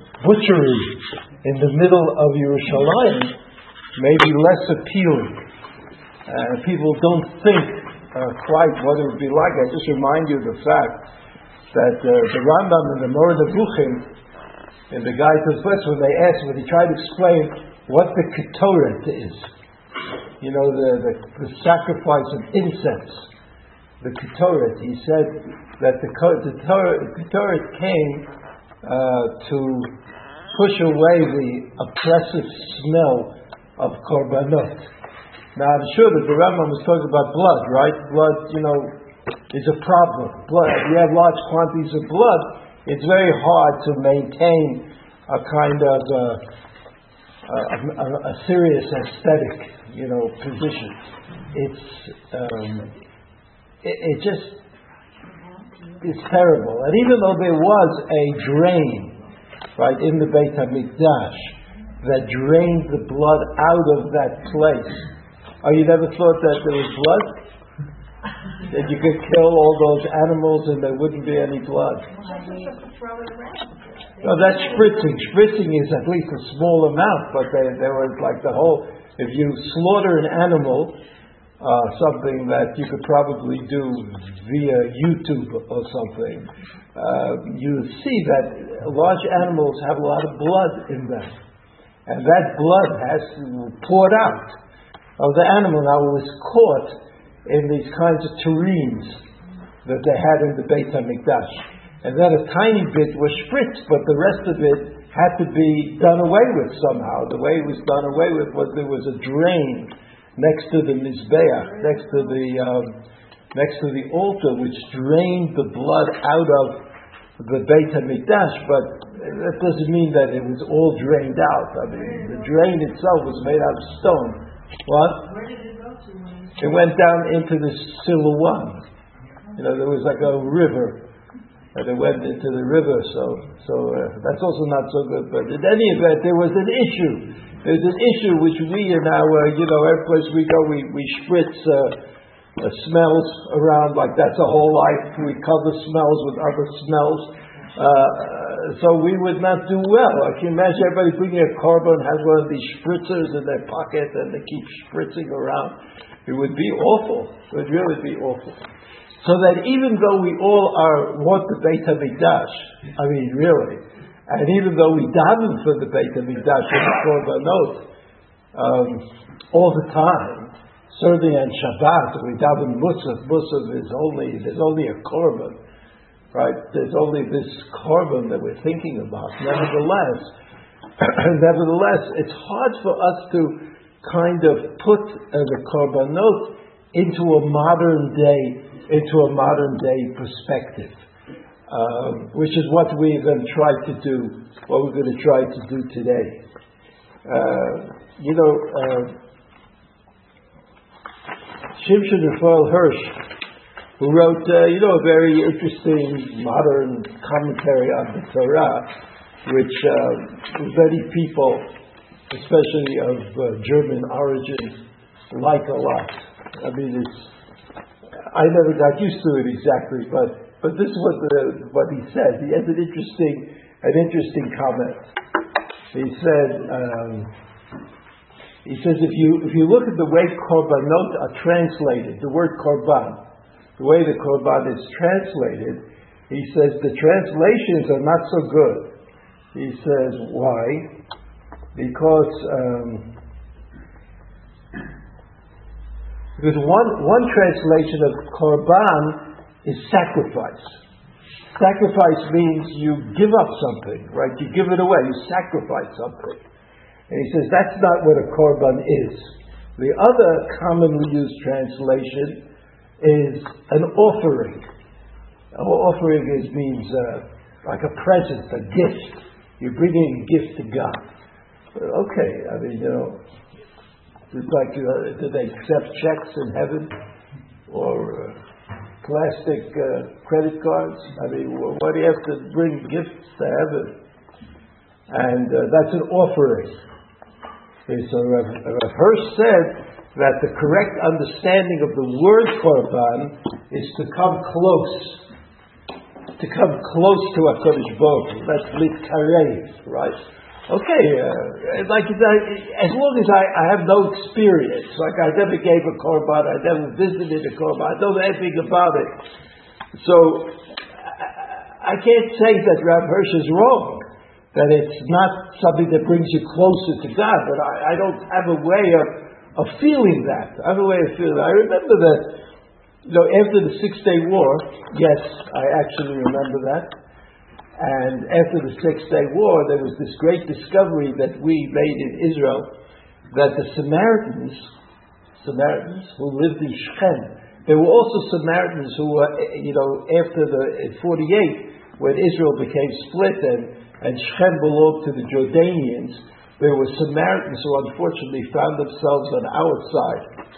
butchery in the middle of Yerushalayim may be less appealing. Uh, people don't think uh, quite what it would be like. I just remind you of the fact that uh, the Rambam and the Moreh Nevuchim and the guy to the when they asked, when he tried to explain what the Ketoret is, you know, the, the, the sacrifice of incense, the Ketoret, he said that the Ketoret came uh, to push away the oppressive smell of korbanot. Now I'm sure that the Rambam was talking about blood, right? Blood, you know, is a problem. Blood. If you have large quantities of blood, it's very hard to maintain a kind of uh, a, a, a, serious aesthetic, you know, position. It's um, it, it just it's terrible. And even though there was a drain right, in the Beit HaMikdash that drained the blood out of that place. Oh, you never thought that there was blood? that you could kill all those animals and there wouldn't be any blood? No, that's spritzing. Spritzing is at least a small amount, but there, there was like the whole. If you slaughter an animal, uh, something that you could probably do via YouTube or something, uh, you see that large animals have a lot of blood in them. And that blood has poured out of the animal. Now was caught in these kinds of tureens that they had in the Beit HaMikdash. And then a tiny bit was spritzed, but the rest of it had to be done away with somehow. The way it was done away with was there was a drain next to the Mizbeach, next to the, um, next to the altar, which drained the blood out of the Beit HaMikdash, but that doesn't mean that it was all drained out. I mean, the drain itself was made out of stone. What? Where did it go to? It went down into the Silouan. You know, there was like a river, and it went into the river, so, so uh, that's also not so good. But in any event, there was an issue. There's an issue which we in our, you know, every place we go, we, we spritz uh, uh, smells around like that's a whole life. We cover smells with other smells. Uh, so we would not do well. I can imagine everybody bringing a korban has one of these spritzers in their pocket and they keep spritzing around. It would be awful. It would really be awful. So that even though we all are want the Beit Hamikdash, I mean really, and even though we daven for the Beit HaMikdash and the Korbanot um, all the time, certainly on Shabbat we daven Musaf. Musaf is only there's only a korban, right? There's only this korban that we're thinking about. Nevertheless, nevertheless, it's hard for us to kind of put uh, the korbanot into a modern day into a modern day perspective which is what we're going to try to do, what we're going to try to do today. Uh, you know, uh, Shimshon Raphael Hirsch, who wrote, uh, you know, a very interesting modern commentary on the Torah, which uh, many people, especially of uh, German origin, like a lot. I mean, it's, I never got used to it exactly, but but this is what, the, what he says. He has an interesting, an interesting comment. He said, um, he says if you if you look at the way korbanot are translated, the word korban, the way the korban is translated, he says the translations are not so good. He says why? Because um, because one one translation of korban is sacrifice. Sacrifice means you give up something, right? You give it away, you sacrifice something. And he says that's not what a korban is. The other commonly used translation is an offering. An offering is, means uh, like a present, a gift. You're bringing a gift to God. Okay, I mean, you know, it's like, uh, do they accept checks in heaven? Or. Uh, plastic uh, credit cards. I mean, what do you have to bring gifts to heaven? And uh, that's an offering. Okay, so Rav, Rav Hirsch said that the correct understanding of the word korban is to come close. to come close to HaKadosh Baruch. That's litkarev, right? Okay, uh, like as long as I, I have no experience, like I never gave a korban, I never visited a korban, I don't know anything about it. So I, I can't say that Rav Hirsch is wrong, that it's not something that brings you closer to God, but I, I don't have a way of, of feeling that. I have a way of feeling that. I remember that you know, after the Six Day War, yes, I actually remember that. And after the Six Day War, there was this great discovery that we made in Israel that the Samaritans, Samaritans who lived in Shechem, there were also Samaritans who were, you know, after the 48, when Israel became split and, and Shechem belonged to the Jordanians, there were Samaritans who unfortunately found themselves on our side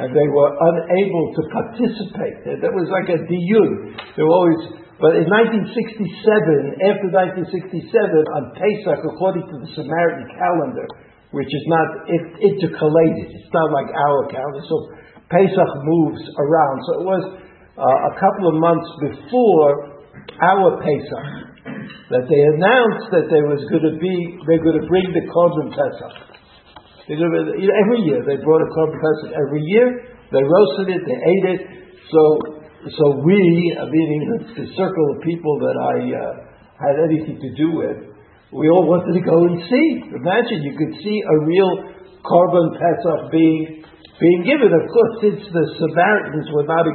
and they were unable to participate. That was like a diyun. They were always, but in 1967, after 1967, on Pesach, according to the Samaritan calendar, which is not intercalated, it's not like our calendar, so Pesach moves around. So it was uh, a couple of months before our Pesach that they announced that there was going to be, they're going to bring the Korban Pesach. Know, every year they brought a korban pesach. Every year they roasted it, they ate it. So, so we, meaning the, circle of people that I uh, had anything to do with, we all wanted to go and see. Imagine you could see a real korban pesach being being given. Of course, since the Samaritans were not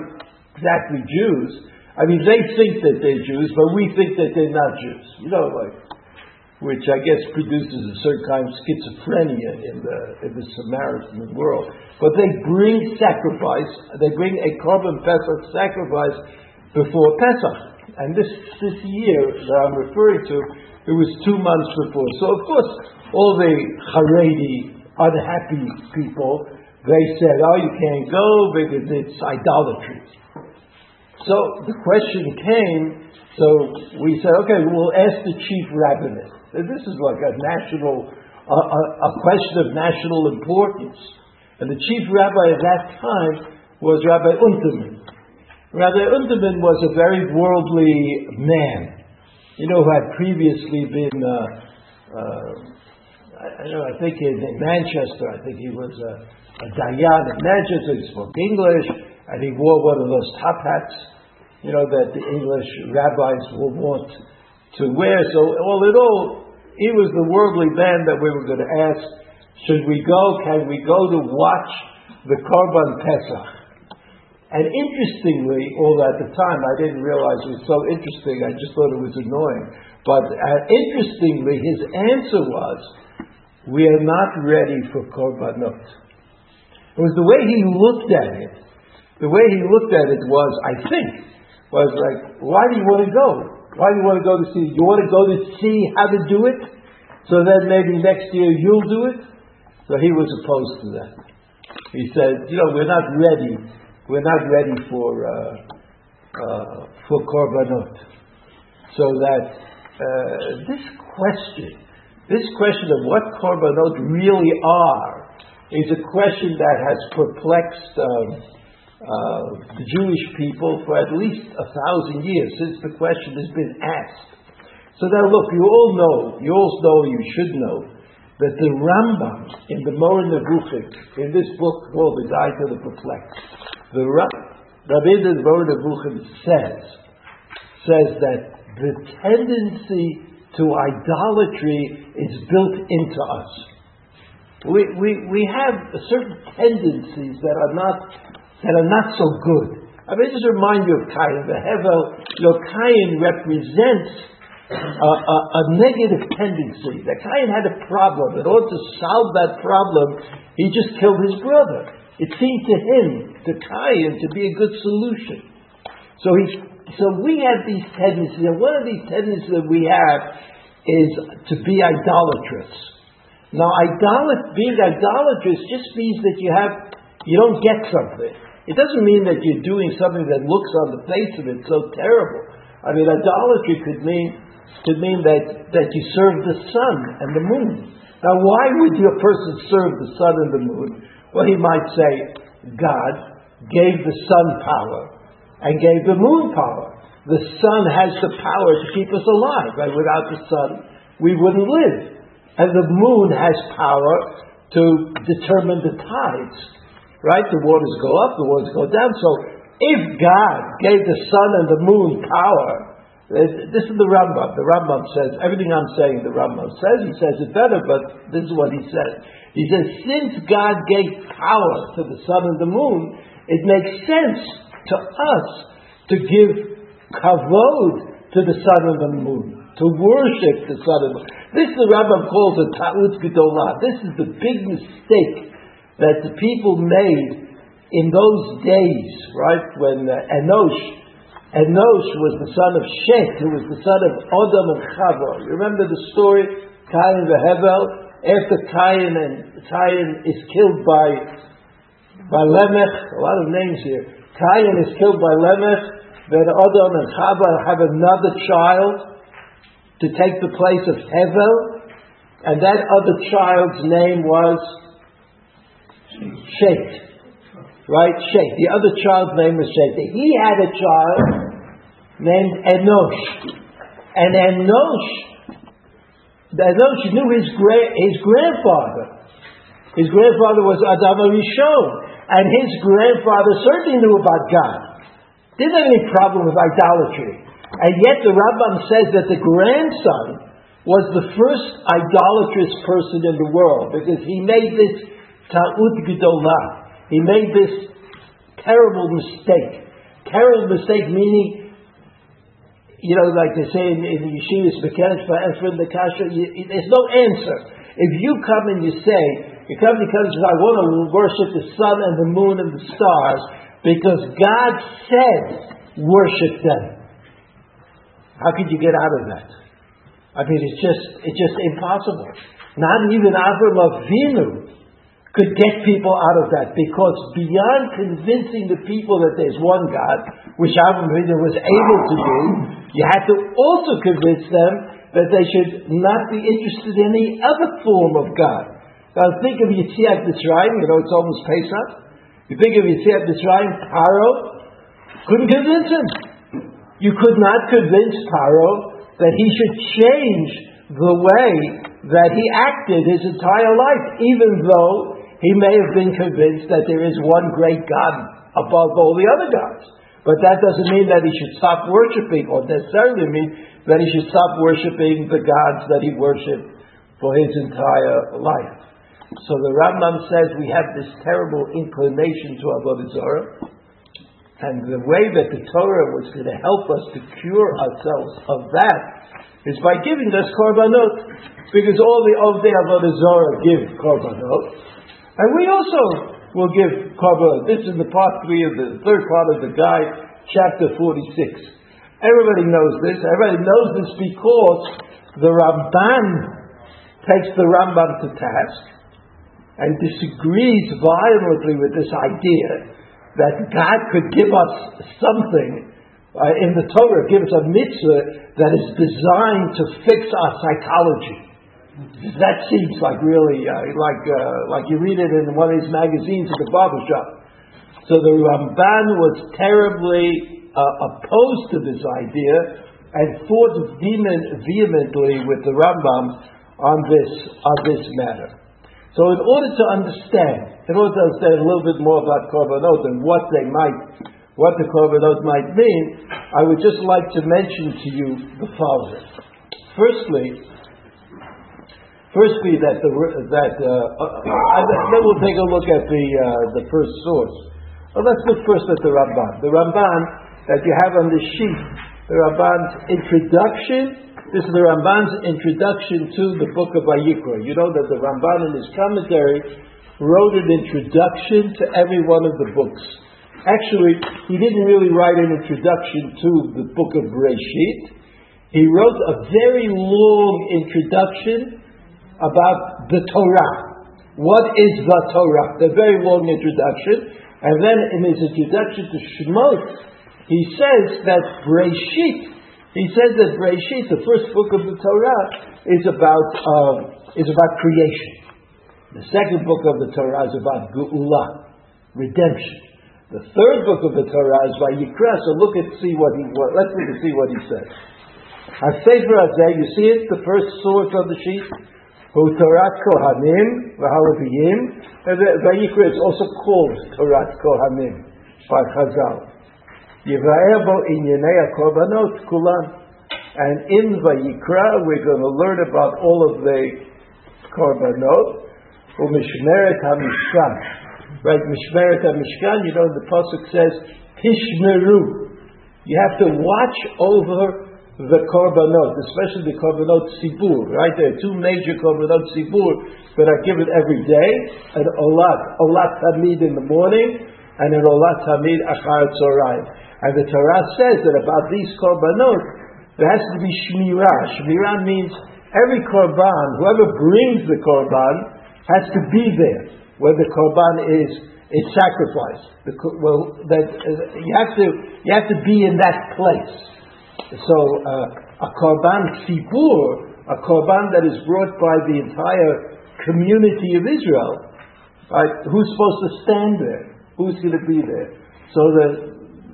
exactly Jews, I mean they think that they're Jews, but we think that they're not Jews. You know, like which I guess produces a certain kind of schizophrenia in the, in the Samaritan world. But they bring sacrifice, they bring a korban Pesach sacrifice before Pesach. And this, this year that I'm referring to, it was two months before. So of course, all the Haredi, unhappy people, they said, oh, you can't go because it's idolatry. So the question came, so we said, okay, we'll ask the chief rabbinate. This is like a national, a, a, a question of national importance. And the chief rabbi at that time was Rabbi Unterman. Rabbi Unterman was a very worldly man, you know, who had previously been, uh, uh, I, know, I think in, in, Manchester, I think he was a, a Dayan in Manchester, he spoke English, and he wore one of those top hats, you know, that the English rabbis will want to wear. So all in all, he was the worldly man that we were going to ask, should we go, can we go to watch the Korban Pesach? And interestingly, all at the time, I didn't realize it was so interesting, I just thought it was annoying. But uh, interestingly, his answer was, we are not ready for Korbanot. It was the way he looked at it. The way he looked at it was, I think, was like, why do you want to go? Why do you want to go to see? You want to go to see how to do it? So then maybe next year you'll do it? So he was opposed to that. He said, you know, we're not ready. We're not ready for, uh, uh, for korbanot. So that uh, this question, this question of what korbanot really are, is a question that has perplexed um, uh, the Jewish people for at least a thousand years since the question has been asked. So now look, you all know, you all know, you should know, that the Rambam in the Moreh Nevuchim, in this book called The Guide to the Perplexed, the Rabbi the Moreh Nevuchim says, says that the tendency to idolatry is built into us. We, we, we have certain tendencies that are not that are not so good. I mean, just remind you of. The Hevel, your Cain represents a, a, a, negative tendency. That Cain had a problem. In order to solve that problem, he just killed his brother. It seemed to him, to Cain, to be a good solution. So he, so we have these tendencies, and one of these tendencies that we have is to be idolatrous. Now, idolat- being idolatrous just means that you have, you don't get something. It doesn't mean that you're doing something that looks on the face of it so terrible. I mean, idolatry could mean could mean that, that you serve the sun and the moon. Now, why would your person serve the sun and the moon? Well, he might say, God gave the sun power and gave the moon power. the sun has the power to keep us alive. Right? Without the sun, we wouldn't live. And the moon has power to determine the tides. Right? The waters go up, the waters go down. So if God gave the sun and the moon power, this is the Rambam. The Rambam says, everything I'm saying, the Rambam says, he says it better, but this is what he says. He says, since God gave power to the sun and the moon, it makes sense to us to give kavod to the sun and the moon, to worship the sun and the moon. This the Rambam calls a ta'ut gedolah. This is the big mistake that the people made in those days, right, when uh, Enosh, Enosh was the son of Shet, who was the son of Adam and Chava. You remember the story, Cain and Hevel? After Cain and Cain is killed by by Lemech, a lot of names here. Cain is killed by Lemech, then Adam and Chava have another child to take the place of Hevel, and that other child's name was Shet. Right? Shet. The other child's name was Shet. He had a child named Enosh. And Enosh, Enosh knew his, gra- his grandfather. His grandfather was Adam Rishon, and his grandfather certainly knew about God. Didn't have any problem with idolatry. And yet the Rambam says that the grandson was the first idolatrous person in the world because he made this ta'ut gedolah. He made this terrible mistake. Terrible mistake meaning, you know, like they say in, in the yeshivas, mechanics the kasha, there's no answer. If you come and you say, you come because I want to worship the sun and the moon and the stars because God said worship them. How could you get out of that? I mean, it's just it's just impossible. Not even Avram Avinu could get people out of that because beyond convincing the people that there's one God, which Avram was able to do, you had to also convince them that they should not be interested in any other form of God. Now think of Yitziat Mitzrayim, you know, it's almost Pesach. You think of Yitziat Mitzrayim, Paro, couldn't convince him. You could not convince Paro that he should change the way that he acted his entire life, even though he may have been convinced that there is one great God above all the other gods. But that doesn't mean that he should stop worshiping, or necessarily mean that he should stop worshiping the gods that he worshipped for his entire life. So the Rambam says we have this terrible inclination to Avodah Zarah, and the way that the Torah was going to help us to cure ourselves of that is by giving us korbanot, because all the Ovdei Avodah Zarah give korbanot, and we also will give korbanot. This is the part three of the third part of the guide, chapter forty-six. Everybody knows this. Everybody knows this because the Ramban takes the Rambam to task and disagrees violently with this idea that God could give us something uh, in the Torah, give us a mitzvah that is designed to fix our psychology. That seems like really uh, like uh, like you read it in one of these magazines at the barber shop. So the Ramban was terribly uh, opposed to this idea and fought vehemently with the Rambam on this on this matter. So in order to understand, in order to understand a little bit more about korbanot and what they might, what the korbanot might mean, I would just like to mention to you the following. Firstly, firstly that the that uh, uh, then we'll take a look at the uh, the first source. Well, let's look first at the Ramban. The Ramban that you have on the sheet, the Ramban's introduction this is the Ramban's introduction to the book of Vayikra. You know that the Ramban in his commentary wrote an introduction to every one of the books. Actually, he didn't really write an introduction to the book of Breshit. He wrote a very long introduction about the Torah. What is the Torah? The very long introduction. And then in his introduction to Shemot, he says that Breshit he says that Breshit, the first book of the Torah, is about um, is about creation. The second book of the Torah is about Geula, redemption. The third book of the Torah is Vayikra. So look and see what he. Let's look and see what he says. Sefer Azeh, you see it, the first source of the sheet. Who Torah Kohanim, V'Halaviyim. Vayikra is also called Torah Kohanim by Chazal. Yivaebo Inyanei Korbanot Kulan. And in Vayikra, we're going to learn about all of the Korbanot. Umishmeret HaMishkan. Right, Mishmeret HaMishkan, you know, the Pasuk says, Tishmeru. You have to watch over the korbanot, especially the korbanot sibur, right? There are two major korbanot sibur that are given every day, an olat, olat tamid in the morning, and an olat tamid achar tzoraim. And the Torah says that about these korbanot, there has to be shmirah. Shmirah means every korban, whoever brings the korban, has to be there when the korban is is sacrificed. The, well, that uh, you have to you have to be in that place. So uh, a korban sibur, a korban that is brought by the entire community of Israel, right? Who's supposed to stand there? Who's going to be there? So the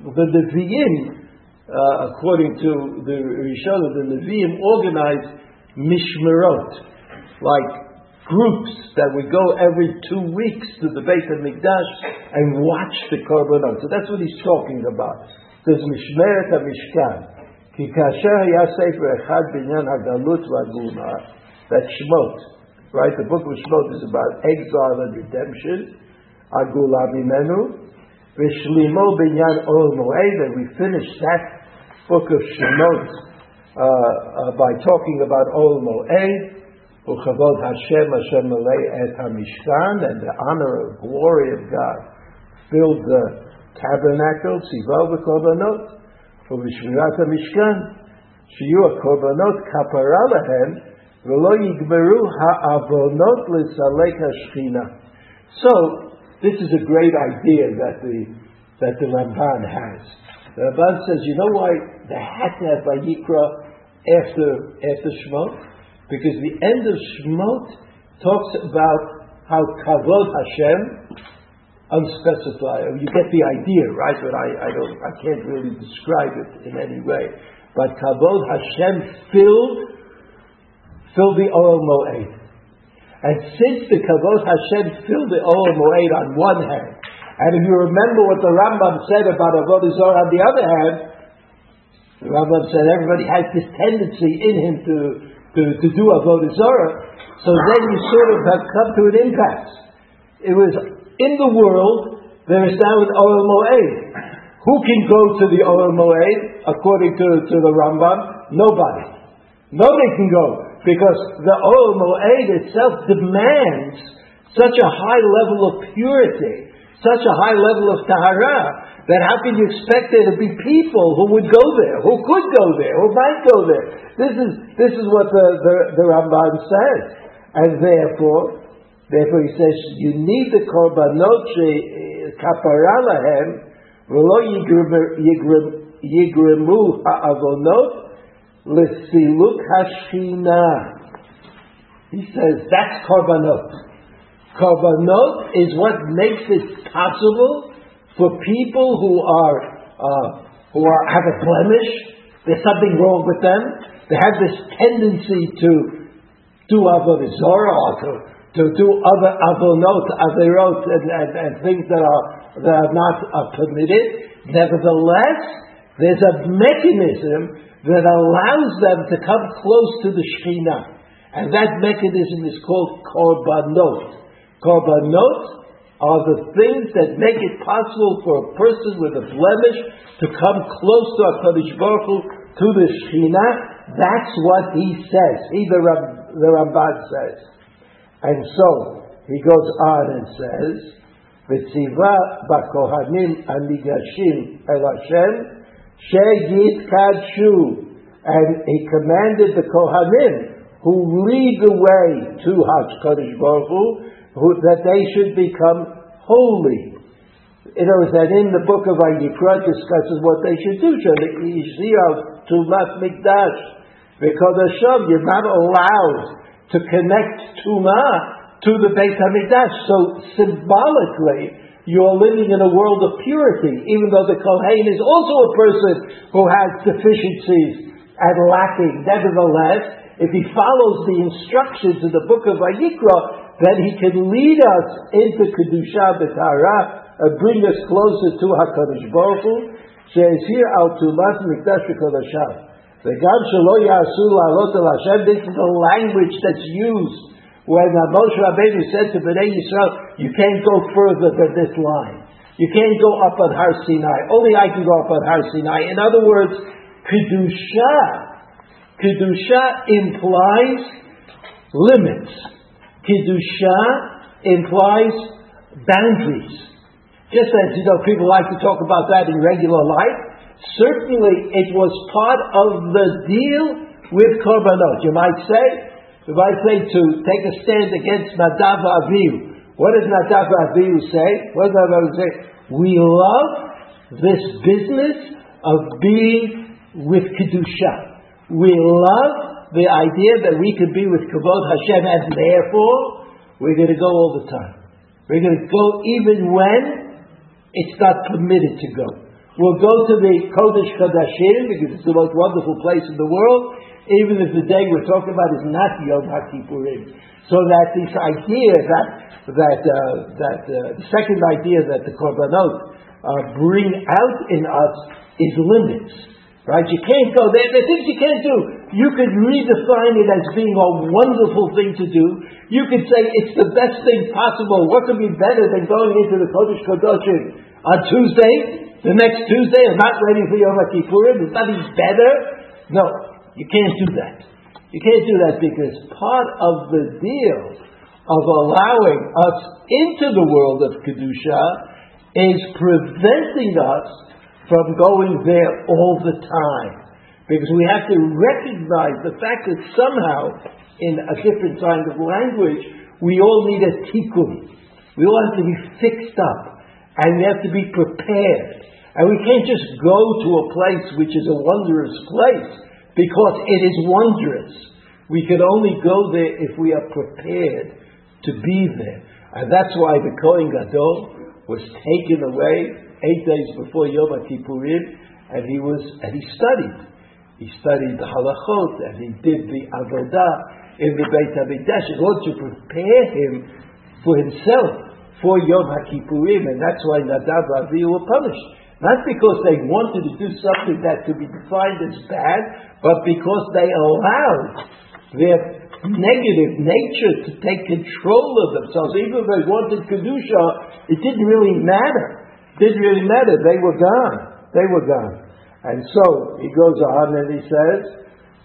the Nevi'im, uh, according to the Rishonim, the Nevi'im organize mishmerot, like groups that would go every two weeks to the Beit HaMikdash and watch the Korbanot. So that's what he's talking about. There's Mishmeret HaMishkan. Kasher haya sefer echad binyan hagalut v'aguna. That Shmot, right? The book of Shmot is about exile and redemption. Agula mimenu. V'shlimo binyan ol moed. And we finish that book of Shemot uh, uh, by talking about ol moed. Uchavod Hashem Hashem Malay et HaMishkan, and the honor and glory of God filled the tabernacle, Tziva v'korbanot, HaMishkan, shiyu korbanot kapara lahem, v'lo yigberu ha'avonot l'salek ha'shchina. So, this is a great idea that the, that the Ramban has. The Ramban says, you know why they had to have Vayikra after, after Shemot? because the end of Shemot talks about how Kavod Hashem, unspecified. You get the idea, right? But I, I don't, I can't really describe it in any way. But Kavod Hashem filled, filled the Oel Moed. And since the Kavod Hashem filled the Oel Moed on one hand, and if you remember what the Rambam said about Avodah Zarah on the other hand, the Rambam said everybody has this tendency in him to to, to do Avodah Zarah, so then you sort of have come to an impasse. It was in the world, there is now an Oel Moed. Who can go to the Oel Moed, according to, to the Rambam? Nobody. Nobody can go, because the Oel Moed itself demands such a high level of purity, such a high level of tahara, that how can you expect there to be people who would go there, who could go there, who might go there? This is, this is what the, the, the Ramban says. And therefore, therefore he says, you need the korbanot kapara lahem, v'lo yigremu ha'avonot l'siluk hashchina. He says, that's korbanot. Korbanot is what makes it possible for people who are uh, who are have a blemish. There's something wrong with them. They have this tendency to do avodah or to do other avonot, averot, and, and, and, things that are that are not uh, permitted. Nevertheless, there's a mechanism that allows them to come close to the Shekhinah. And that mechanism is called korbanot. Korbanot are the things that make it possible for a person with a blemish to come close to HaKadosh Baruch Hu, to the Shekhinah. That's what he says. He, the, Ram, the says. And so, he goes on and says, b'kohanim anigashim el Hashem, she'yitkadshu. And he commanded the Kohanim who lead the way to HaKadosh Baruch Hu, who, that they should become holy. Other words, that in the book of Vayikra discusses what they should do. To Tumat Mikdash. Because you're not allowed to connect Tumah to the Beit HaMikdash. So symbolically, you are living in a world of purity, even though the Kohen is also a person who has deficiencies and lacking. Nevertheless, if he follows the instructions in the book of Vayikra, then he can lead us into Kedusha B'Tara and bring us closer to HaKadosh Baruch Hu. Says here, Al Tumas Mikdash V'Kodashah. The Gam Shelo Yasu La'alot El Hashem, this is the language that's used when uh, Moshe Rabbeinu said to Bnei Yisrael, you can't go further than this line. You can't go up on Har Sinai. Only I can go up on Har Sinai. In other words, Kedusha Kedusha implies limits. Kedusha implies boundaries. Just as, you know, people like to talk about that in regular life. Certainly it was part of the deal with Korbanot. You might say, you might say to take a stand against Nadav Avihu. What does Nadav Avihu say? What does Nadav Avihu say? We love this business of being with Kedusha. We love the idea that we could be with Kavod Hashem, and therefore we're going to go all the time. We're going to go even when it's not permitted to go. We'll go to the Kodesh Kodashim because it's the most wonderful place in the world, even if the day we're talking about is not Yom HaKippurim. So that this idea that that uh, that uh, the second idea that the Korbanot uh, bring out in us is limits. Right? You can't go there. There are things you can't do. You could redefine it as being a wonderful thing to do. You could say it's the best thing possible. What could be better than going into the Kodesh Kodoshim on Tuesday, the next Tuesday, I'm not waiting for Yom Kippurim? Is nothing better? No, you can't do that. You can't do that because part of the deal of allowing us into the world of Kedusha is preventing us from going there all the time. Because we have to recognize the fact that somehow, in a different kind of language, we all need a tikkun. We all have to be fixed up. And we have to be prepared. And we can't just go to a place which is a wondrous place because it is wondrous. We can only go there if we are prepared to be there. And that's why the Kohen Gadol was taken away eight days before Yom Kippurim, and he was and he studied. He studied the halachot and he did the avodah in the Beit Hamikdash in order to prepare him for himself for Yom Kippurim, and that's why Nadav and Avihu were punished. Not because they wanted to do something that could be defined as bad, but because they allowed their negative nature to take control of themselves. Even if they wanted Kedusha, it didn't really matter. It Didn't really matter. They were gone. They were gone. And so he goes on and he says,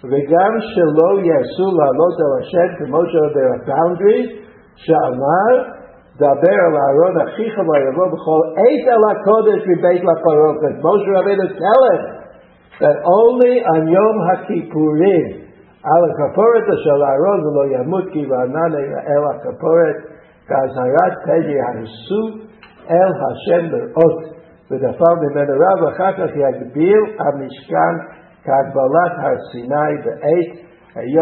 "V'gam shelo yasu la'alot el Hashem there are boundaries. Sha'amar daber al Aaron achicha v'yavo b'chol eight el hakodesh v'beit la'parot." That Moshe Rabbeinu tell him that only on Yom HaKippurim al kaporet shel Aaron v'lo yamut ki v'anan el kaporet k'azharat peji ha'asu אל השם לראות ודפר ממנו רב, ואחר כך יגביל המשכן כהגבלת הר סיני בעת so this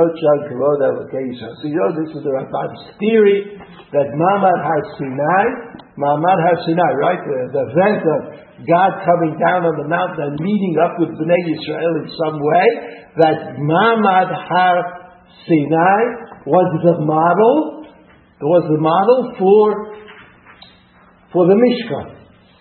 is the Rabbi's theory that Mamad Har Sinai, Mamad Har Sinai, right? The, the event of God coming down on the mountain and meeting up with Bnei Israel in some way, that Mamad Har Sinai was the model, was the model for, for the Mishkan.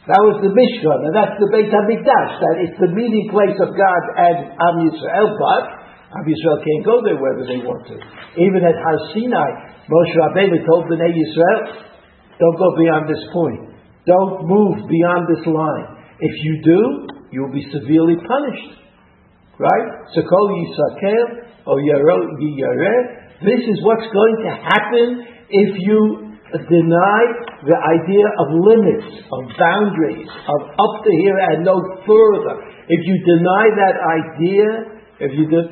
That was the Mishkan, and that's the Beit HaMikdash, that it's the meeting place of God and Am Yisrael, but Am Yisrael can't go there whether they want to. Even at Har Sinai, Moshe Rabbeinu told Bnei Yisrael, don't go beyond this point. Don't move beyond this line. If you do, you'll be severely punished. Right? Sakol Yisakel, or Yiyareh. This is what's going to happen if you deny the idea of limits, of boundaries, of up to here and no further. If you deny that idea, if you de-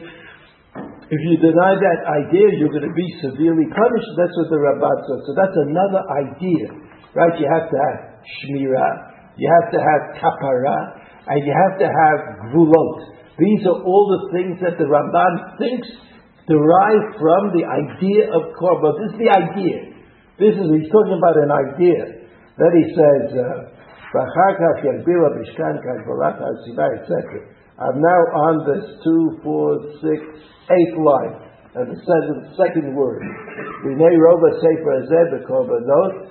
if you deny that idea, you're going to be severely punished. That's what the Rabbah said. So that's another idea, right? You have to have shmirah, you have to have kapara, and you have to have gvulot. These are all the things that the Ramban thinks derive from the idea of korban. This is the idea. This is he's talking about an idea. Then he says, uh, "V'chakach yagbiru b'shkan etc. I'm now on this two, four, six, eighth line, and the second, second word. Bnei Rova Sefer Zeh Bekorbanot,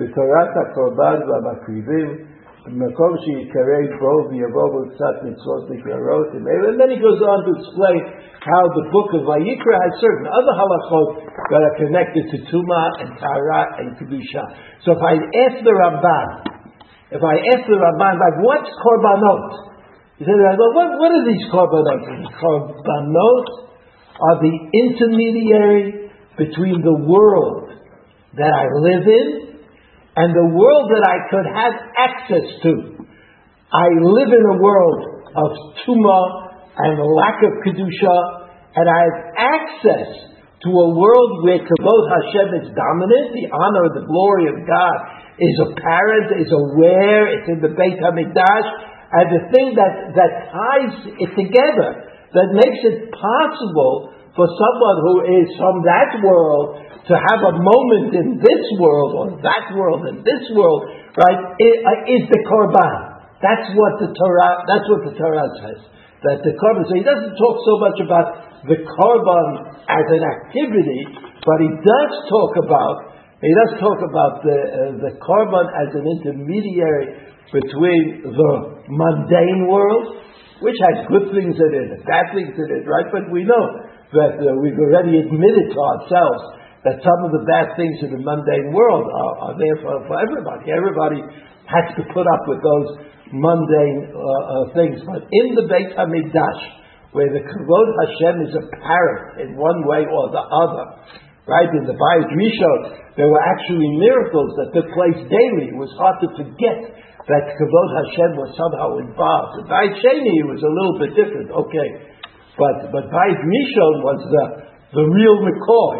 בתורת הקורבן והמקריבים, במקום שיקרב בו ויבוא בו קצת mitzvot נקררות. And then he goes on to explain how the book of Vayikra has certain other halachot that are connected to Tuma and Tara and Kedusha. So if I ask the Ramban, if I ask the Ramban, like, what's korbanot? He said, what, what are these korbanot? Korbanot are the intermediary between the world that I live in and the world that I could have access to. I live in a world of tuma and lack of kedusha, and I have access to a world where kavod Hashem is dominant, the honor, the glory of God is apparent, is aware, it's in the Beit Hamikdash, and the thing that, that ties it together, that makes it possible for someone who is from that world to have a moment in this world or that world and this world, right, uh, is the korban. That's what the Torah. That's what the Torah says. That the korban. So he doesn't talk so much about the korban as an activity, but he does talk about. He does talk about the uh, the korban as an intermediary between the mundane world, which has good things in it bad things in it, right? But we know that uh, we've already admitted to ourselves that some of the bad things in the mundane world are, are there for, for everybody. Everybody has to put up with those mundane uh, uh, things. But in the Beit HaMikdash, where the Kavod Hashem is apparent in one way or the other, right? In the Bayit Rishon, there were actually miracles that took place daily. It was hard to forget that Kavod Hashem was somehow involved. In Bayit Sheni, it was a little bit different, okay. But, but Bayit Rishon was the, the real McCoy.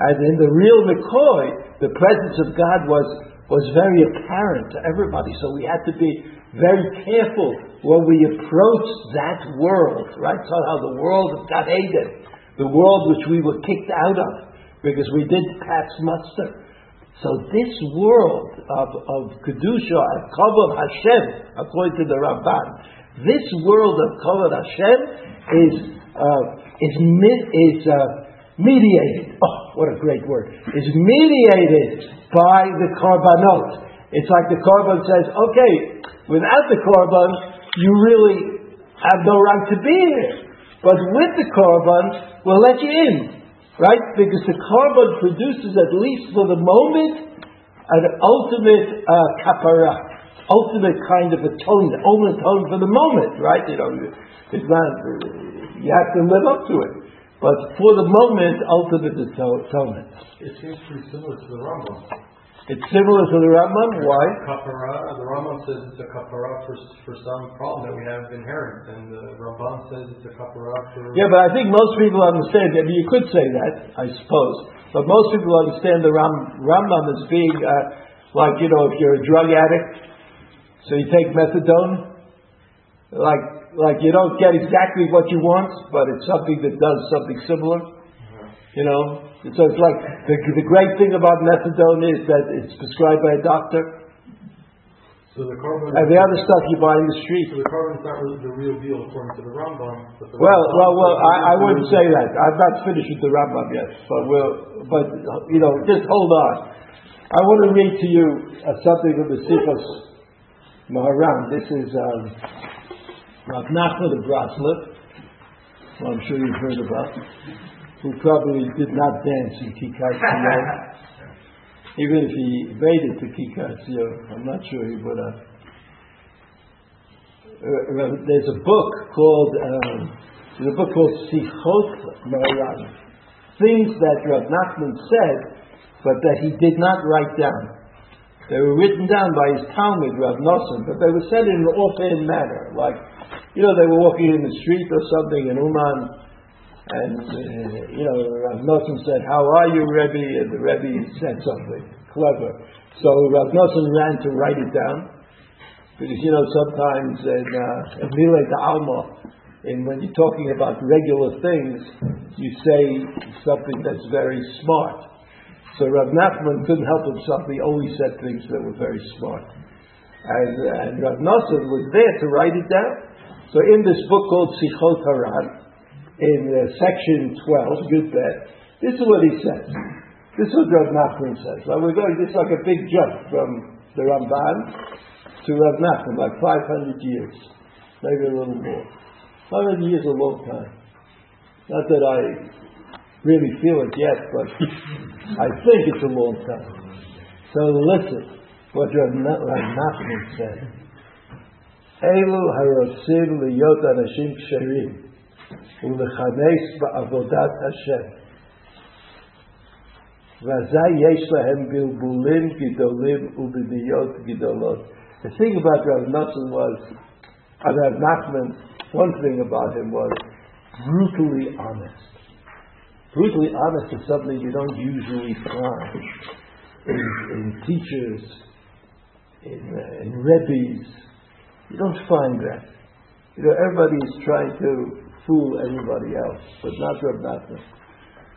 And in the real McCoy, the presence of God was, was very apparent to everybody. So we had to be very careful when we approach that world, right? Somehow the world of Gan Eden, the world which we were kicked out of because we did pass muster. So this world of, of Kedusha and Kavod Hashem, according to the Ramban, this world of Kavod Hashem is, uh, is, is uh, mediated. Oh, what a great word. Is mediated by the korbanot. It's like the korban says, okay, without the korban, you really have no right to be here. But with the korban, we'll let you in. Right? Because the korban produces, at least for the moment, an ultimate uh, kapara, ultimate kind of atonement, ultimate atonement for the moment, right? You know, it's not, you have to live up to it. But for the moment, ultimate atonement. It seems pretty similar to the Rambam. It's similar to the Rambam. Why? Kapara. The Rambam says it's a kapara for, for some problem that we have inherent, and the Rambam says it's a kapara for. Yeah, but I think most people understand. I mean, you could say that, I suppose, but most people understand the Ram, Rambam as being uh, like you know, if you're a drug addict, so you take methadone, like like you don't get exactly what you want, but it's something that does something similar. You know, so it's like the, the great thing about methadone is that it's prescribed by a doctor. So the korban and the other stuff you buy in the street. So the is not really the real deal according to the Rambam. The well, Rambam well, well, I, I wouldn't say that. I'm not finished with the Rambam yet, but we'll, but you know, just hold on. I want to read to you uh, something from the Sichos Maharan. This is. Um, Rav Nachman of Bratslav, who I'm sure you've heard about, who probably did not dance in Kikar Even if he made it to Kikar I'm not sure he would have. Uh, there's a book called um, there's a book called Sichot Haran, things that Rav Nachman said, but that he did not write down. They were written down by his talmid, Rav Nosson, but they were said in an offhand manner, like you know, they were walking in the street or something in Uman, and, uh, you know, Rav Nosson said, How are you, Rebbe? And the Rebbe said something clever. So Rav Nosson ran to write it down, because, you know, sometimes in, uh, in Mile Alma, and when you're talking about regular things, you say something that's very smart. So Rav Nachman couldn't help himself. He always said things that were very smart. And, and Rav Nosson was there to write it down. So in this book called Sichot Haran, in uh, section 12, good bet, this is what he says. This is what Rav Nachman says. Now we're going, this is like a big jump from the Ramban to Rav Nachman, like 500 years, maybe a little more. 500 years is a long time. Not that I really feel it yet, but I think it's a long time. So listen what Rav Nachman said. Elu harotzim liyot anashim ksherim ulechanes ba'avodat Hashem. ואזי יש להם בלבולים גדולים ובניות גדולות. The thing about Rav Nosson was, Rav Nachman, one thing about him was brutally honest. Brutally honest is something you don't usually find in, in teachers, in, uh, in rebbes. You don't find that. You know, everybody is trying to fool anybody else, but not Rav Nachman.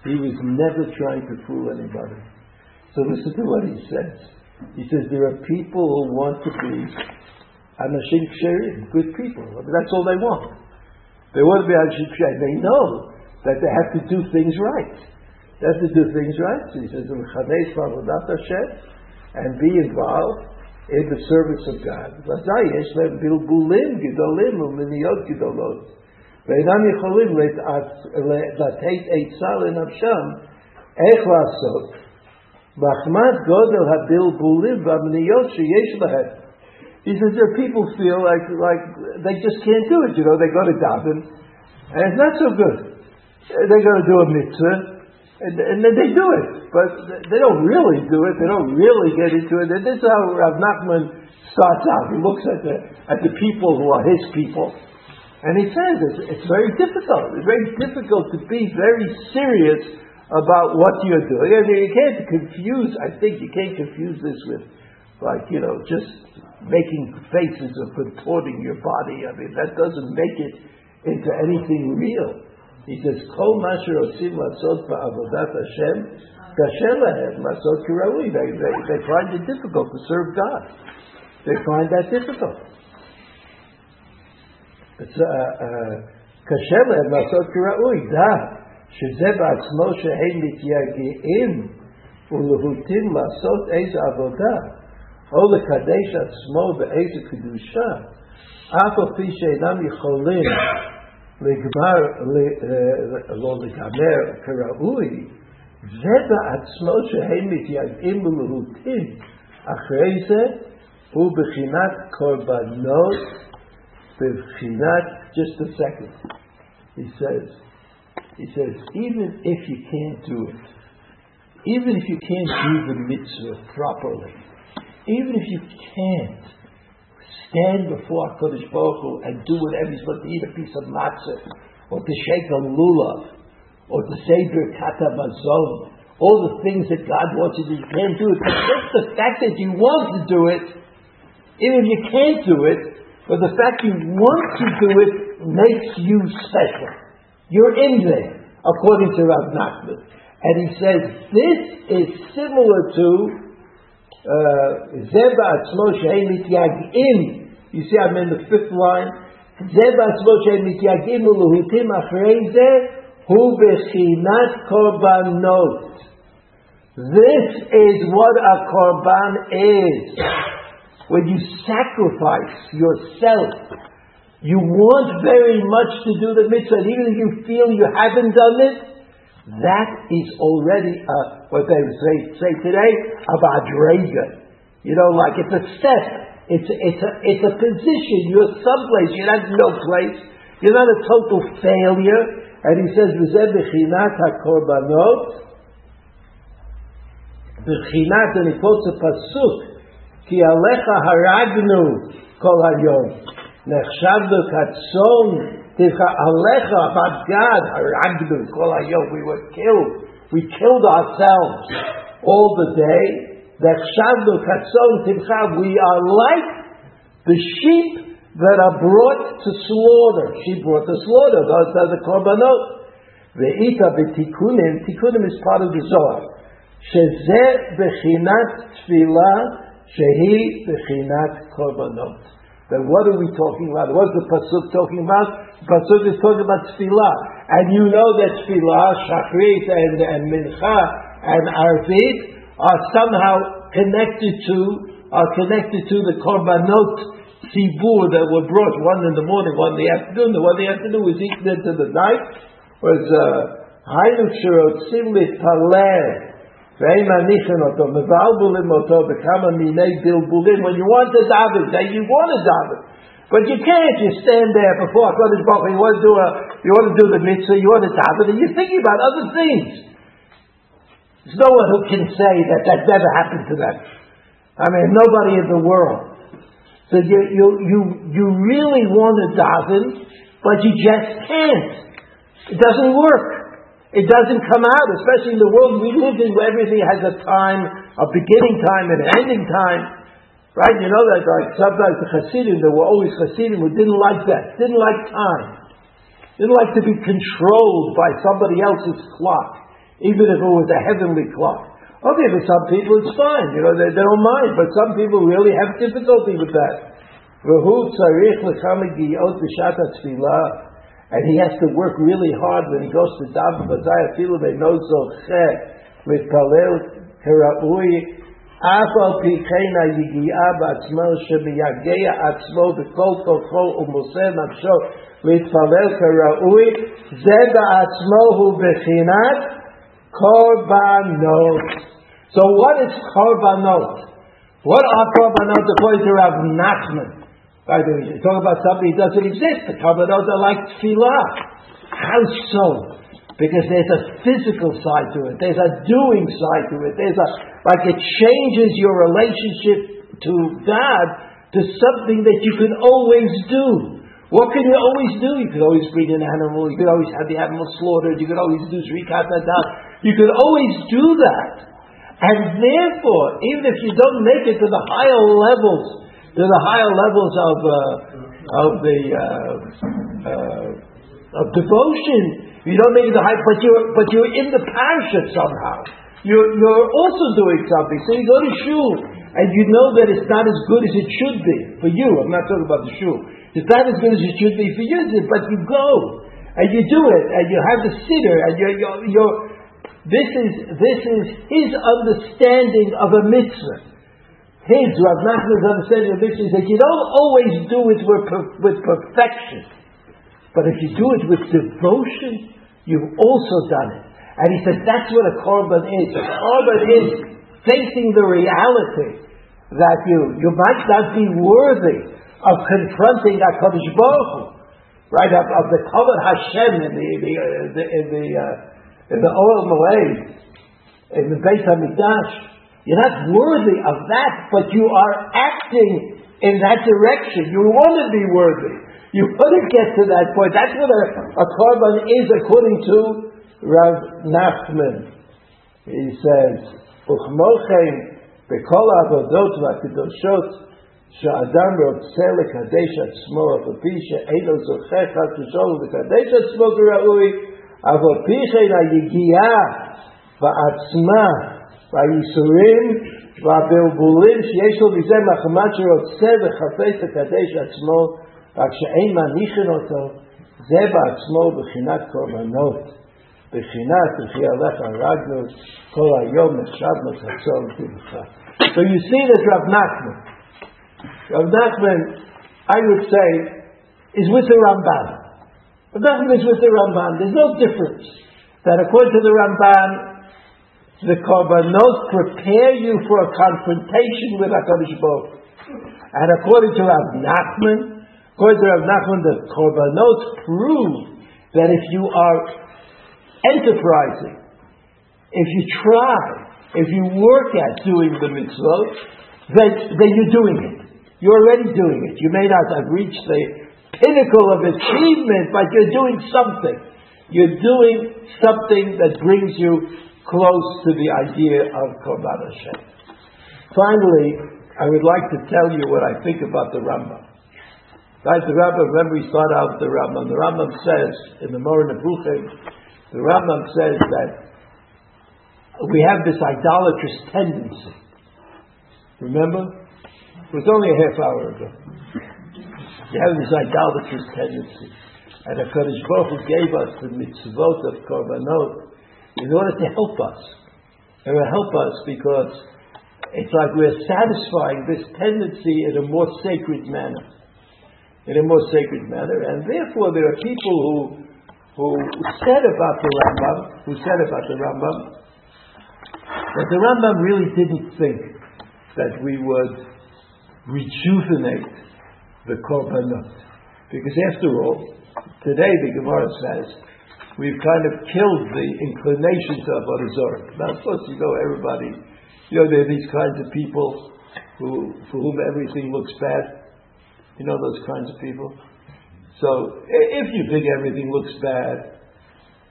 He was never trying to fool anybody. So listen to what he says. He says there are people who want to be anashim ksherim, good people. I mean, that's all they want. They want to be anashim ksherim. They know that they have to do things right. They have to do things right. So he says, and be involved in the service of God. ואינם יכולים לתת עצה לנפשם איך לעשות מחמת גודל הבלבולים והמניות שיש להם. He says there are people feel like like they just can't do it. You know, they go to daven, and it's not so good. They go to do a mitzvah, and, and then they do it, but they don't really do it. They don't really get into it. And this is how Rav Nachman starts out. He looks at the at the people who are his people, and he says it's, it's very difficult. It's very difficult to be very serious about what you're doing. And you can't confuse, I think you can't confuse this with, like, you know, just making faces or contorting your body. I mean, that doesn't make it into anything real. He says, Kol masher osim lasot ba'avodat Hashem, kasher lahem lasot. They, they find it difficult to serve God. They find that difficult. קשה להם לעשות כראוי, דע שזה בעצמו שהם מתייגעים ולהוטים לעשות איזה עבודה, או לקדש עצמו באיזה קדושה, אף על פי שאינם יכולים לגמר, לא לגמר כראוי, זה בעצמו שהם מתייגעים ולהוטים, אחרי זה הוא בחינת קורבנות Bevchinat, just a second. He says, he says, even if you can't do it, even if you can't do the mitzvah properly, even if you can't stand before Kodesh Baruch Hu and do whatever you're supposed to eat a piece of matzah, or to shake a lulav, or to say birkat hamazon, all the things that God wants you to do, you can't do it. But just the fact that you want to do it, even if you can't do it, but the fact you want to do it makes you special. You're in there, according to Rav Nachman. And he says this is similar to uh, Zeba Atzmo Shehem You see, I'm in the fifth line. Zeba Atzmo Shehem Mityagim Uluhitim Achreze Hu Bechinat Korbanot. This is what a korban is when you sacrifice yourself, you want very much to do the mitzvah, even if you feel you haven't done it, that is already a, what they say, say today, a badrega. You know, like it's a step. It's, it's, a, it's a position. You're someplace. You're not no place. You're not a total failure. And he says, "V'zeh b'chinat ha-korbanot." B'chinat, and he quotes a pasuk כי עליך הרגנו כל היום. נחשבנו כצאן, תבחר עליך, but God, הרגנו כל היום. We were killed. We killed ourselves all the day. נחשבנו כצאן, תבחר. We are like the sheep that are brought to slaughter. She brought to slaughter. Those are the korbanot. Ve'ita b'tikunim. Tikunim is part of the Zohar. שזה בחינת תפילה Shehi Bechinat Korbanot. Then what are we talking about? What's the Pasuk talking about? The Pasuk is talking about Tefillah. And you know that Tefillah, Shachrit, and, and Mincha, and Arvit are somehow connected to, are connected to the Korbanot Tzibur that were brought, one in the morning, one in the afternoon. The one in the afternoon was eaten into the night, was uh, Hainu Shirot Simlit Paleh, ואין מניחים אותו, מבלבלים אותו בכמה מיני בלבולים. When you want to daven, that you want to daven. But you can't just stand there before HaKadosh Baruch you want to do a, you want to do the mitzvah, you want to daven, and you're thinking about other things. There's no one who can say that that never happened to them. I mean, nobody in the world. So you, you, you, you really want to daven, but you just can't. It doesn't work. It doesn't come out, especially in the world we live in where everything has a time, a beginning time and an ending time. Right? You know that like sometimes the Hasidim, there were always Hasidim who didn't like that, didn't like time. Didn't like to be controlled by somebody else's clock, even if it was a heavenly clock. Okay, for some people it's fine, you know, they, they don't mind, but some people really have difficulty with that and he has to work really hard when he goes to daven b'zayah filu be'no zocheh mitpalel keraui אף על פי כן היגיעה בעצמו שמייגע עצמו בכל כוחו ומוסר נפשו להתפלל כראוי זה בעצמו הוא בחינת קורבנות. So what is korbanot? What are korbanot according to Rav Nachman? By the way, talk about something that doesn't exist. The kabbalah are like tefillah. How so? Because there's a physical side to it. There's a doing side to it. There's a like it changes your relationship to God to something that you can always do. What can you always do? You could always bring an animal. You could always have the animal slaughtered. You could always do zrikat You could always do that. And therefore, even if you don't make it to the higher levels to the higher levels of uh, of the uh, uh, of devotion. You don't make it the high, but you're but you're in the parashah somehow. You're you're also doing something. So you go to shul and you know that it's not as good as it should be for you. I'm not talking about the shul. It's not as good as it should be for you, but you go and you do it and you have the siddur and you're, you're, you're this is this is his understanding of a mitzvah his, Rav Nachman's understanding of this is that you don't always do it with, with perfection. But if you do it with devotion, you've also done it. And he says that's what a korban is. A korban is facing the reality that you, you might not be worthy of confronting HaKadosh Baruch Hu, right, of, of the Kavod Hashem in the, the, uh, the, in the, uh, in the Ohel Moed, in the Beit HaMikdash. You're not worthy of that, but you are acting in that direction. You want to be worthy. You want to get to that point. That's what a, a korban is according to Rav Nachman. He says, Uchmochem בכל העבודות והקדושות שאדם רוצה לקדש עצמו, אף על פי שאינו זוכה חד ושלום לקדש עצמו כראוי, אף והייסורים והבלבולים שיש לו מזה מחמת שרוצה וחפש לקדש עצמו רק שאין מניחים אותו זה בעצמו בחינת קורבנות בחינת וכי הלך הרגנו כל היום נחשבנו חצור ובטחה So you see that Rav Nachman Rav Nachman I would say is with the Ramban Rav Nachman is with the Ramban there's no difference that according to the Ramban the korbanot prepare you for a confrontation with HaKadosh Baruch And according to Rav Nachman, according to Rav Nachman, the korbanot prove that if you are enterprising, if you try, if you work at doing the mitzvot, then, then you're doing it. You're already doing it. You may not have reached the pinnacle of achievement, but you're doing something. You're doing something that brings you close to the idea of Korban Hashem. Finally, I would like to tell you what I think about the Rambam. Right, the Rambam, remember we start out with the Rambam. The Rambam says, in the Moreh Nevuchim, the Rambam says that we have this idolatrous tendency. Remember? It was only a half hour ago. We have this idolatrous tendency. And the Baruch Hu gave us the mitzvot of Korbanot in order to help us. It will help us because it's like we're satisfying this tendency in a more sacred manner. In a more sacred manner. And therefore there are people who who said about the Rambam, who said about the Rambam, that the Rambam really didn't think that we would rejuvenate the Korbanot. Because after all, today the Gemara says, we've kind of killed the inclinations of Arizor. Now, of course, you know, everybody, you know, there are these kinds of people who, for whom everything looks bad. You know those kinds of people? So if you think everything looks bad,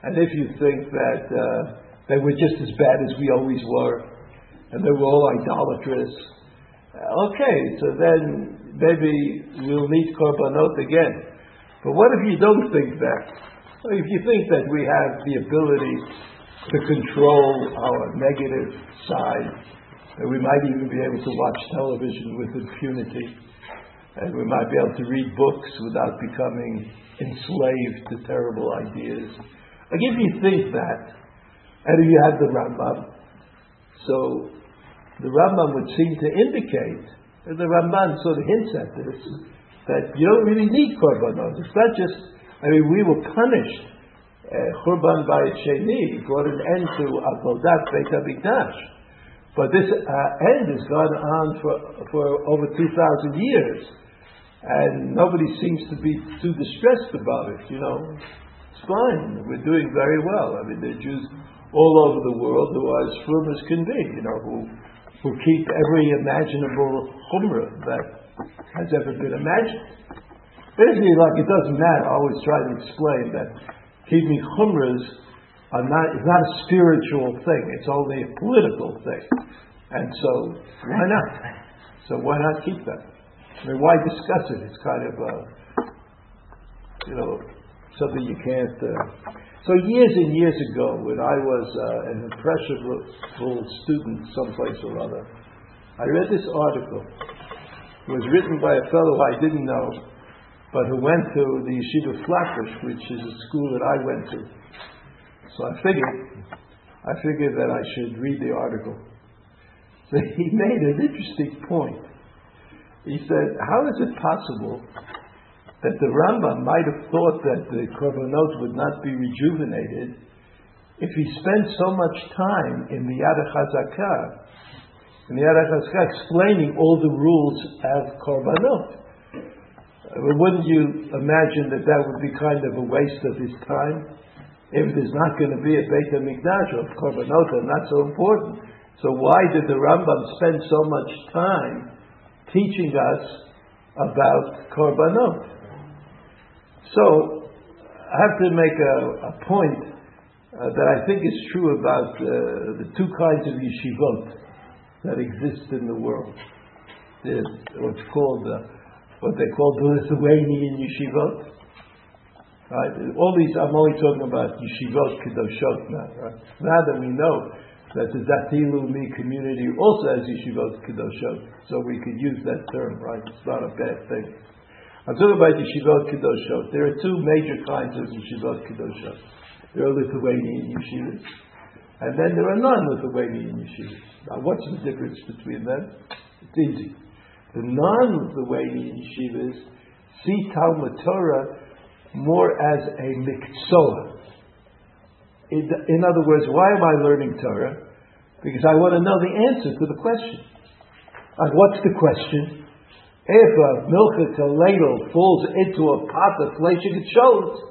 and if you think that uh, they were just as bad as we always were, and they were all idolatrous, uh, okay, so then maybe we'll need korbanot again. But what if you don't think that? If you think that we have the ability to control our negative side, that we might even be able to watch television with impunity, and we might be able to read books without becoming enslaved to terrible ideas. Like if you think that, and if you have the Rambam, so the Rambam would seem to indicate, and the Rambam sort of hints at this, that you don't really need korbanot. It's not just, I mean, we were punished. Churban uh, Bayit Sheni brought an end to Avodat Beit HaMikdash. But this uh, end has gone on for, for over 2,000 years and nobody seems to be too distressed about it. You know, it's fine. We're doing very well. I mean, there are Jews all over the world who are as firm as can be. You know, who who keep every imaginable chumrah that has ever been imagined. Basically, like it doesn't matter. I always try to explain that keeping chumras are not is not a spiritual thing. It's only a political thing. And so, why not? So why not keep them? I mean, why discuss it? It's kind of, uh, you know, something you can't. Uh... So years and years ago, when I was uh, an impressionable student someplace or other, I read this article. It was written by a fellow I didn't know, but who went to the Yeshiva Flatbush, which is a school that I went to. So I figured, I figured that I should read the article. So he made an interesting point. He said, How is it possible that the Rambam might have thought that the Korbanot would not be rejuvenated if he spent so much time in the Yad HaChazakah, in the Yad HaChazakah, explaining all the rules of Korbanot? Wouldn't you imagine that that would be kind of a waste of his time? If there's not going to be a Beit HaMikdash of Korbanot, not so important. So why did the Rambam spend so much time teaching us about korbanot. So I have to make a, a point uh, that I think is true about uh, the two kinds of yeshivot that exist in the world. There's what's called uh, what they call the Lithuanian yeshivot. Right? All these, I'm only talking about yeshivot kedoshot now. Right? Now that we know that the Dati community also has yeshivot kedoshot, so we could use that term, right? It's not a bad thing. I'm talking about yeshivot kedoshot. There are two major kinds of yeshivot kedoshot. There are Lithuanian yeshivas, and then there are non-Lithuanian yeshivas. Now, what's the difference between them? It's easy. The non-Lithuanian yeshivas see Talmud Torah more as a miktzoa, in other words, why am I learning Torah? Because I want to know the answer to the question. And what's the question? If a milchik, a ladle, falls into a pot of fleshing it shows,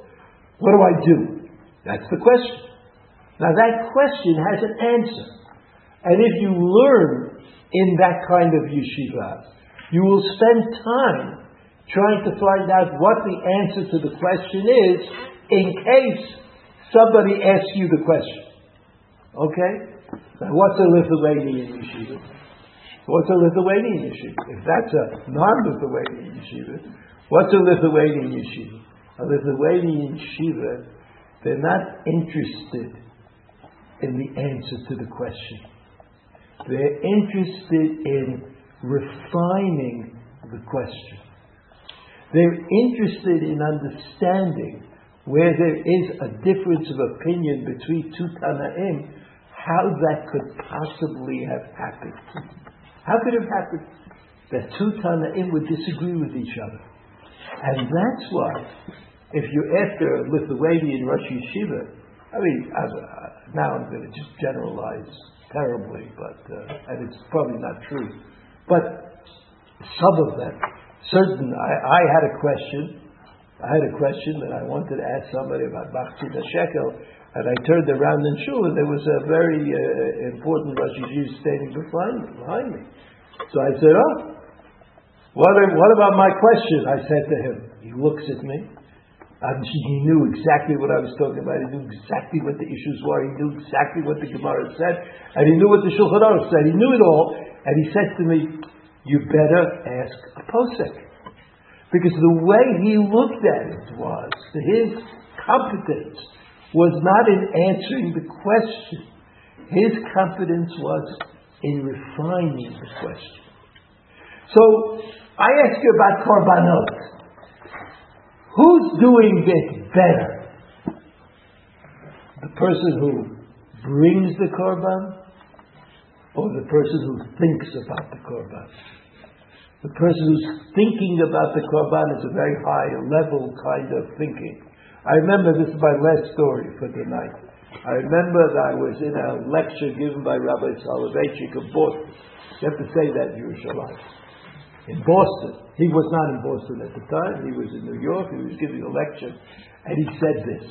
what do I do? That's the question. Now that question has an answer. And if you learn in that kind of yeshiva, you will spend time trying to find out what the answer to the question is in case somebody asks you the question. Okay? Now, what's a Lithuanian yeshiva? What's a Lithuanian yeshiva? If that's a non-Lithuanian yeshiva, what's a Lithuanian yeshiva? A Lithuanian yeshiva, they're not interested in the answer to the question. They're interested in refining the question. They're interested in understanding where there is a difference of opinion between two Tanaim, how that could possibly have happened. How could it have happened that two Tanaim would disagree with each other? And that's why, if you're after a Lithuanian Rosh Yeshiva, I mean, uh, now I'm going to just generalize terribly, but uh, and it's probably not true. But some of them, certain, I, I had a question. I had a question that I wanted to ask somebody about Machzit Shekel, and I turned around in shul, and there was a very uh, important Rosh Yeshiva standing behind me, behind me. So I said, "Oh, what, what about my question?" I said to him. He looks at me. And he knew exactly what I was talking about. He knew exactly what the issues were. He knew exactly what the Gemara said. And he knew what the Shulchan Aruch said. He knew it all. And he said to me, you better ask a posek. Because the way he looked at it was, his competence was not in answering the question. His competence was in refining the question. So, I ask you about korbanot. Who's doing it better? The person who brings the korban or the person who thinks about the korban? The person who's thinking about the korban is a very high level kind of thinking. I remember this is my last story for tonight. I remember that I was in a lecture given by Rabbi Soloveitchik of Boston. You have to say that in Yerushalayim in Boston. He was not in Boston at the time. He was in New York. He was giving a lecture, and he said this.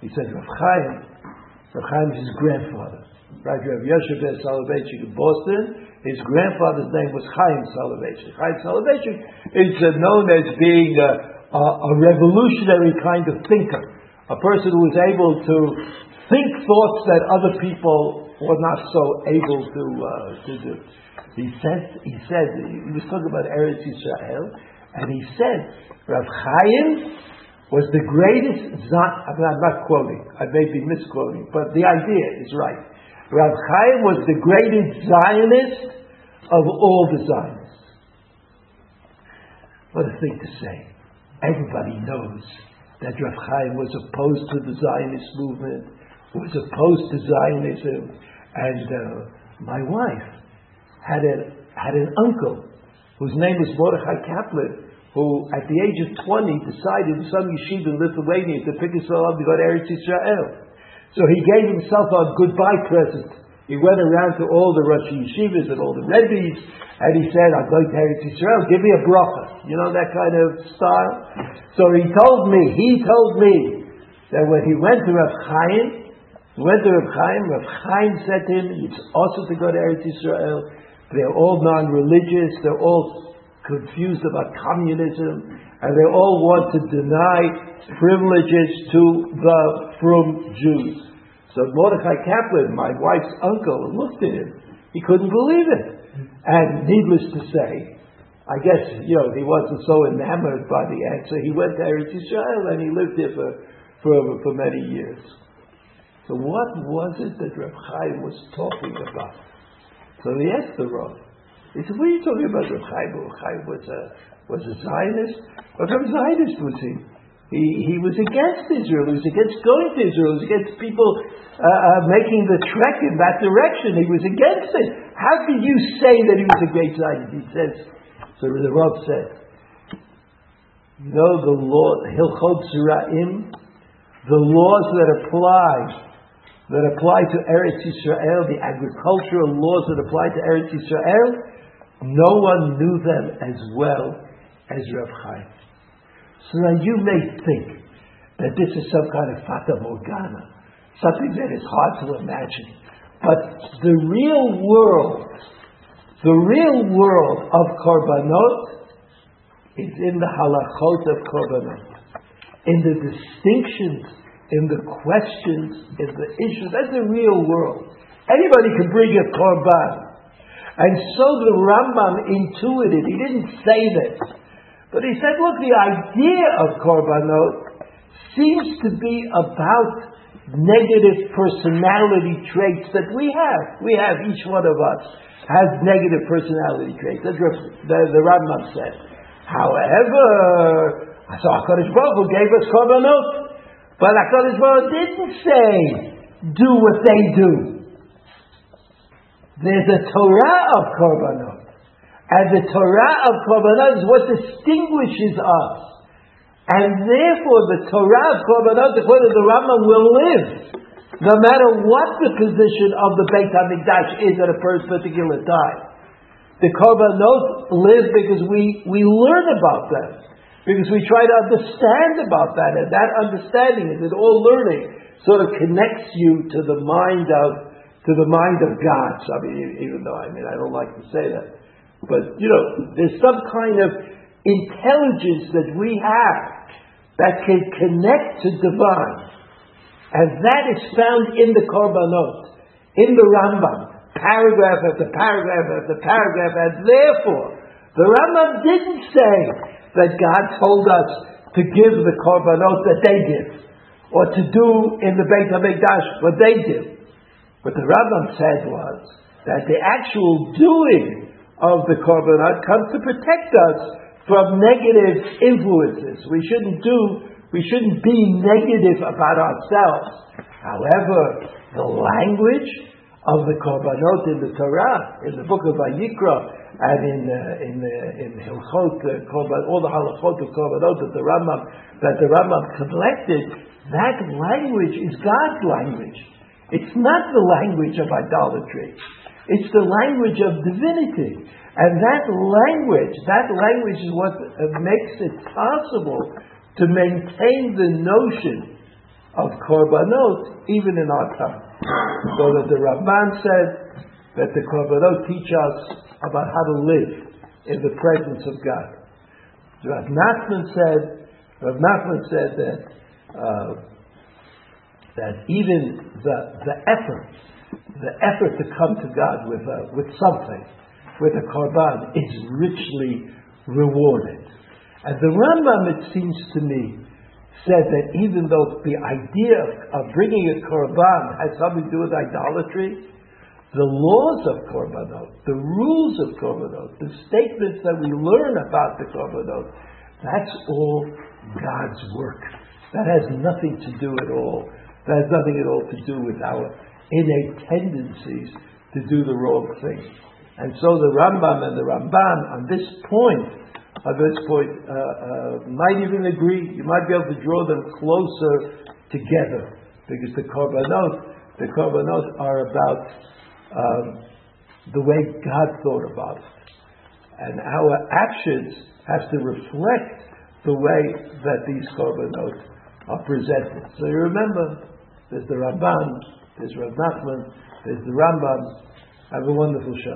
He said, Rav Chaim, Rav Chaim is his grandfather. Right, Rav Yosef Soloveitchik in Boston. His grandfather's name was Chaim Soloveitchik. Chaim Soloveitchik is uh, known as being a, a, a revolutionary kind of thinker, a person who was able to think thoughts that other people were not so able to uh, to do. He said, he said, he was talking about Eretz Yisrael, and he said, Rav Chaim was the greatest, Zionist. I'm not quoting, I may be misquoting, but the idea is right. Rav Chaim was the greatest Zionist of all the Zionists. What a thing to say. Everybody knows that Rav Chaim was opposed to the Zionist movement, was opposed to Zionism, and uh, my wife had, a, had an uncle whose name was Mordechai Kaplan, who at the age of 20 decided in some yeshiva in Lithuania to pick himself up to go to Eretz Israel. So he gave himself a goodbye present. He went around to all the Russian yeshivas and all the rebbes, and he said, I'm going to Eretz Israel, give me a bracha. You know that kind of style? So he told me, he told me, that when he went to Rav Chaim, went to Rav Chaim, Rav Chaim said to him, it's also to go to Eretz Israel, they're all non-religious. They're all confused about communism, and they all want to deny privileges to the frum Jews. So Mordechai Kaplan, my wife's uncle, looked at him. He couldn't believe it. And needless to say, I guess, you know, he wasn't so enamored by the answer. He went to Eretz Israel and he lived there for, for, for many years. So what was it that Reb Chaim was talking about? So he asked the Rav. He said, what are you talking about Rav Chaim? Rav Chaim was a, was a Zionist? What kind of Zionist was he? He, he was against Israel. He was against going to Israel. He was against people uh, uh, making the trek in that direction. He was against it. How can you say that he was a great Zionist? He says, so the Rav said, you know the law, Hilchot Zera'im, the laws that apply that apply to Eretz Yisrael, the agricultural laws that apply to Eretz Yisrael, no one knew them as well as Rav Chaim. So now you may think that this is some kind of fata morgana, something that is hard to imagine. But the real world, the real world of korbanot is in the halachot of korbanot, in the distinctions in the questions, in the issues. That's the real world. Anybody can bring a korban. And so the Rambam intuited. He didn't say this. But he said, look, the idea of korbanot seems to be about negative personality traits that we have. We have, each one of us has negative personality traits. That's what the, the Rambam said. However, so HaKadosh Baruch Hu gave us korbanot. But HaKadosh Baruch didn't say, do what they do. There's a Torah of korbanot. And the Torah of korbanot is what distinguishes us. And therefore the Torah of korbanot, according to the Rambam, will live. No matter what the position of the Beit HaMikdash is at a first particular time. The korbanot live because we, we learn about them. Because we try to understand about that, and that understanding is that all learning sort of connects you to the mind of to the mind of God. So, I mean, even though I mean I don't like to say that, but you know, there's some kind of intelligence that we have that can connect to divine, and that is found in the Korbanot, in the Rambam, paragraph after paragraph after paragraph, and therefore the Rambam didn't say that God told us to give the korbanot that they give, or to do in the Beit HaMikdash what they did. What the Rambam said was that the actual doing of the korbanot comes to protect us from negative influences. We shouldn't do, we shouldn't be negative about ourselves. However, the language of the korbanot in the Torah, in the book of Vayikra, and in uh, in uh, in Hilchot uh, all the halachot of korbanot that the Rambam that the Rambam collected, that language is God's language. It's not the language of idolatry. It's the language of divinity. And that language, that language is what makes it possible to maintain the notion of korbanot even in our time. So that the Ramban said that the korbanot teach us about how to live in the presence of God. Rav Nachman said, Rav Nachman said that uh, that even the the effort, the effort to come to God with a, with something, with a korban, is richly rewarded. And the Rambam, it seems to me, said that even though the idea of bringing a korban has something to do with idolatry, the laws of korbanot, the rules of korbanot, the statements that we learn about the korbanot, that's all God's work. That has nothing to do at all. That has nothing at all to do with our innate tendencies to do the wrong thing. And so the Rambam and the Ramban on this point, on this point, uh, uh, might even agree. You might be able to draw them closer together because the korbanot, the korbanot are about um, the way God thought about it. And our actions have to reflect the way that these korbanot are presented. So you remember, there's the Ramban, there's Rav Nachman, there's the Rambam. Have a wonderful show.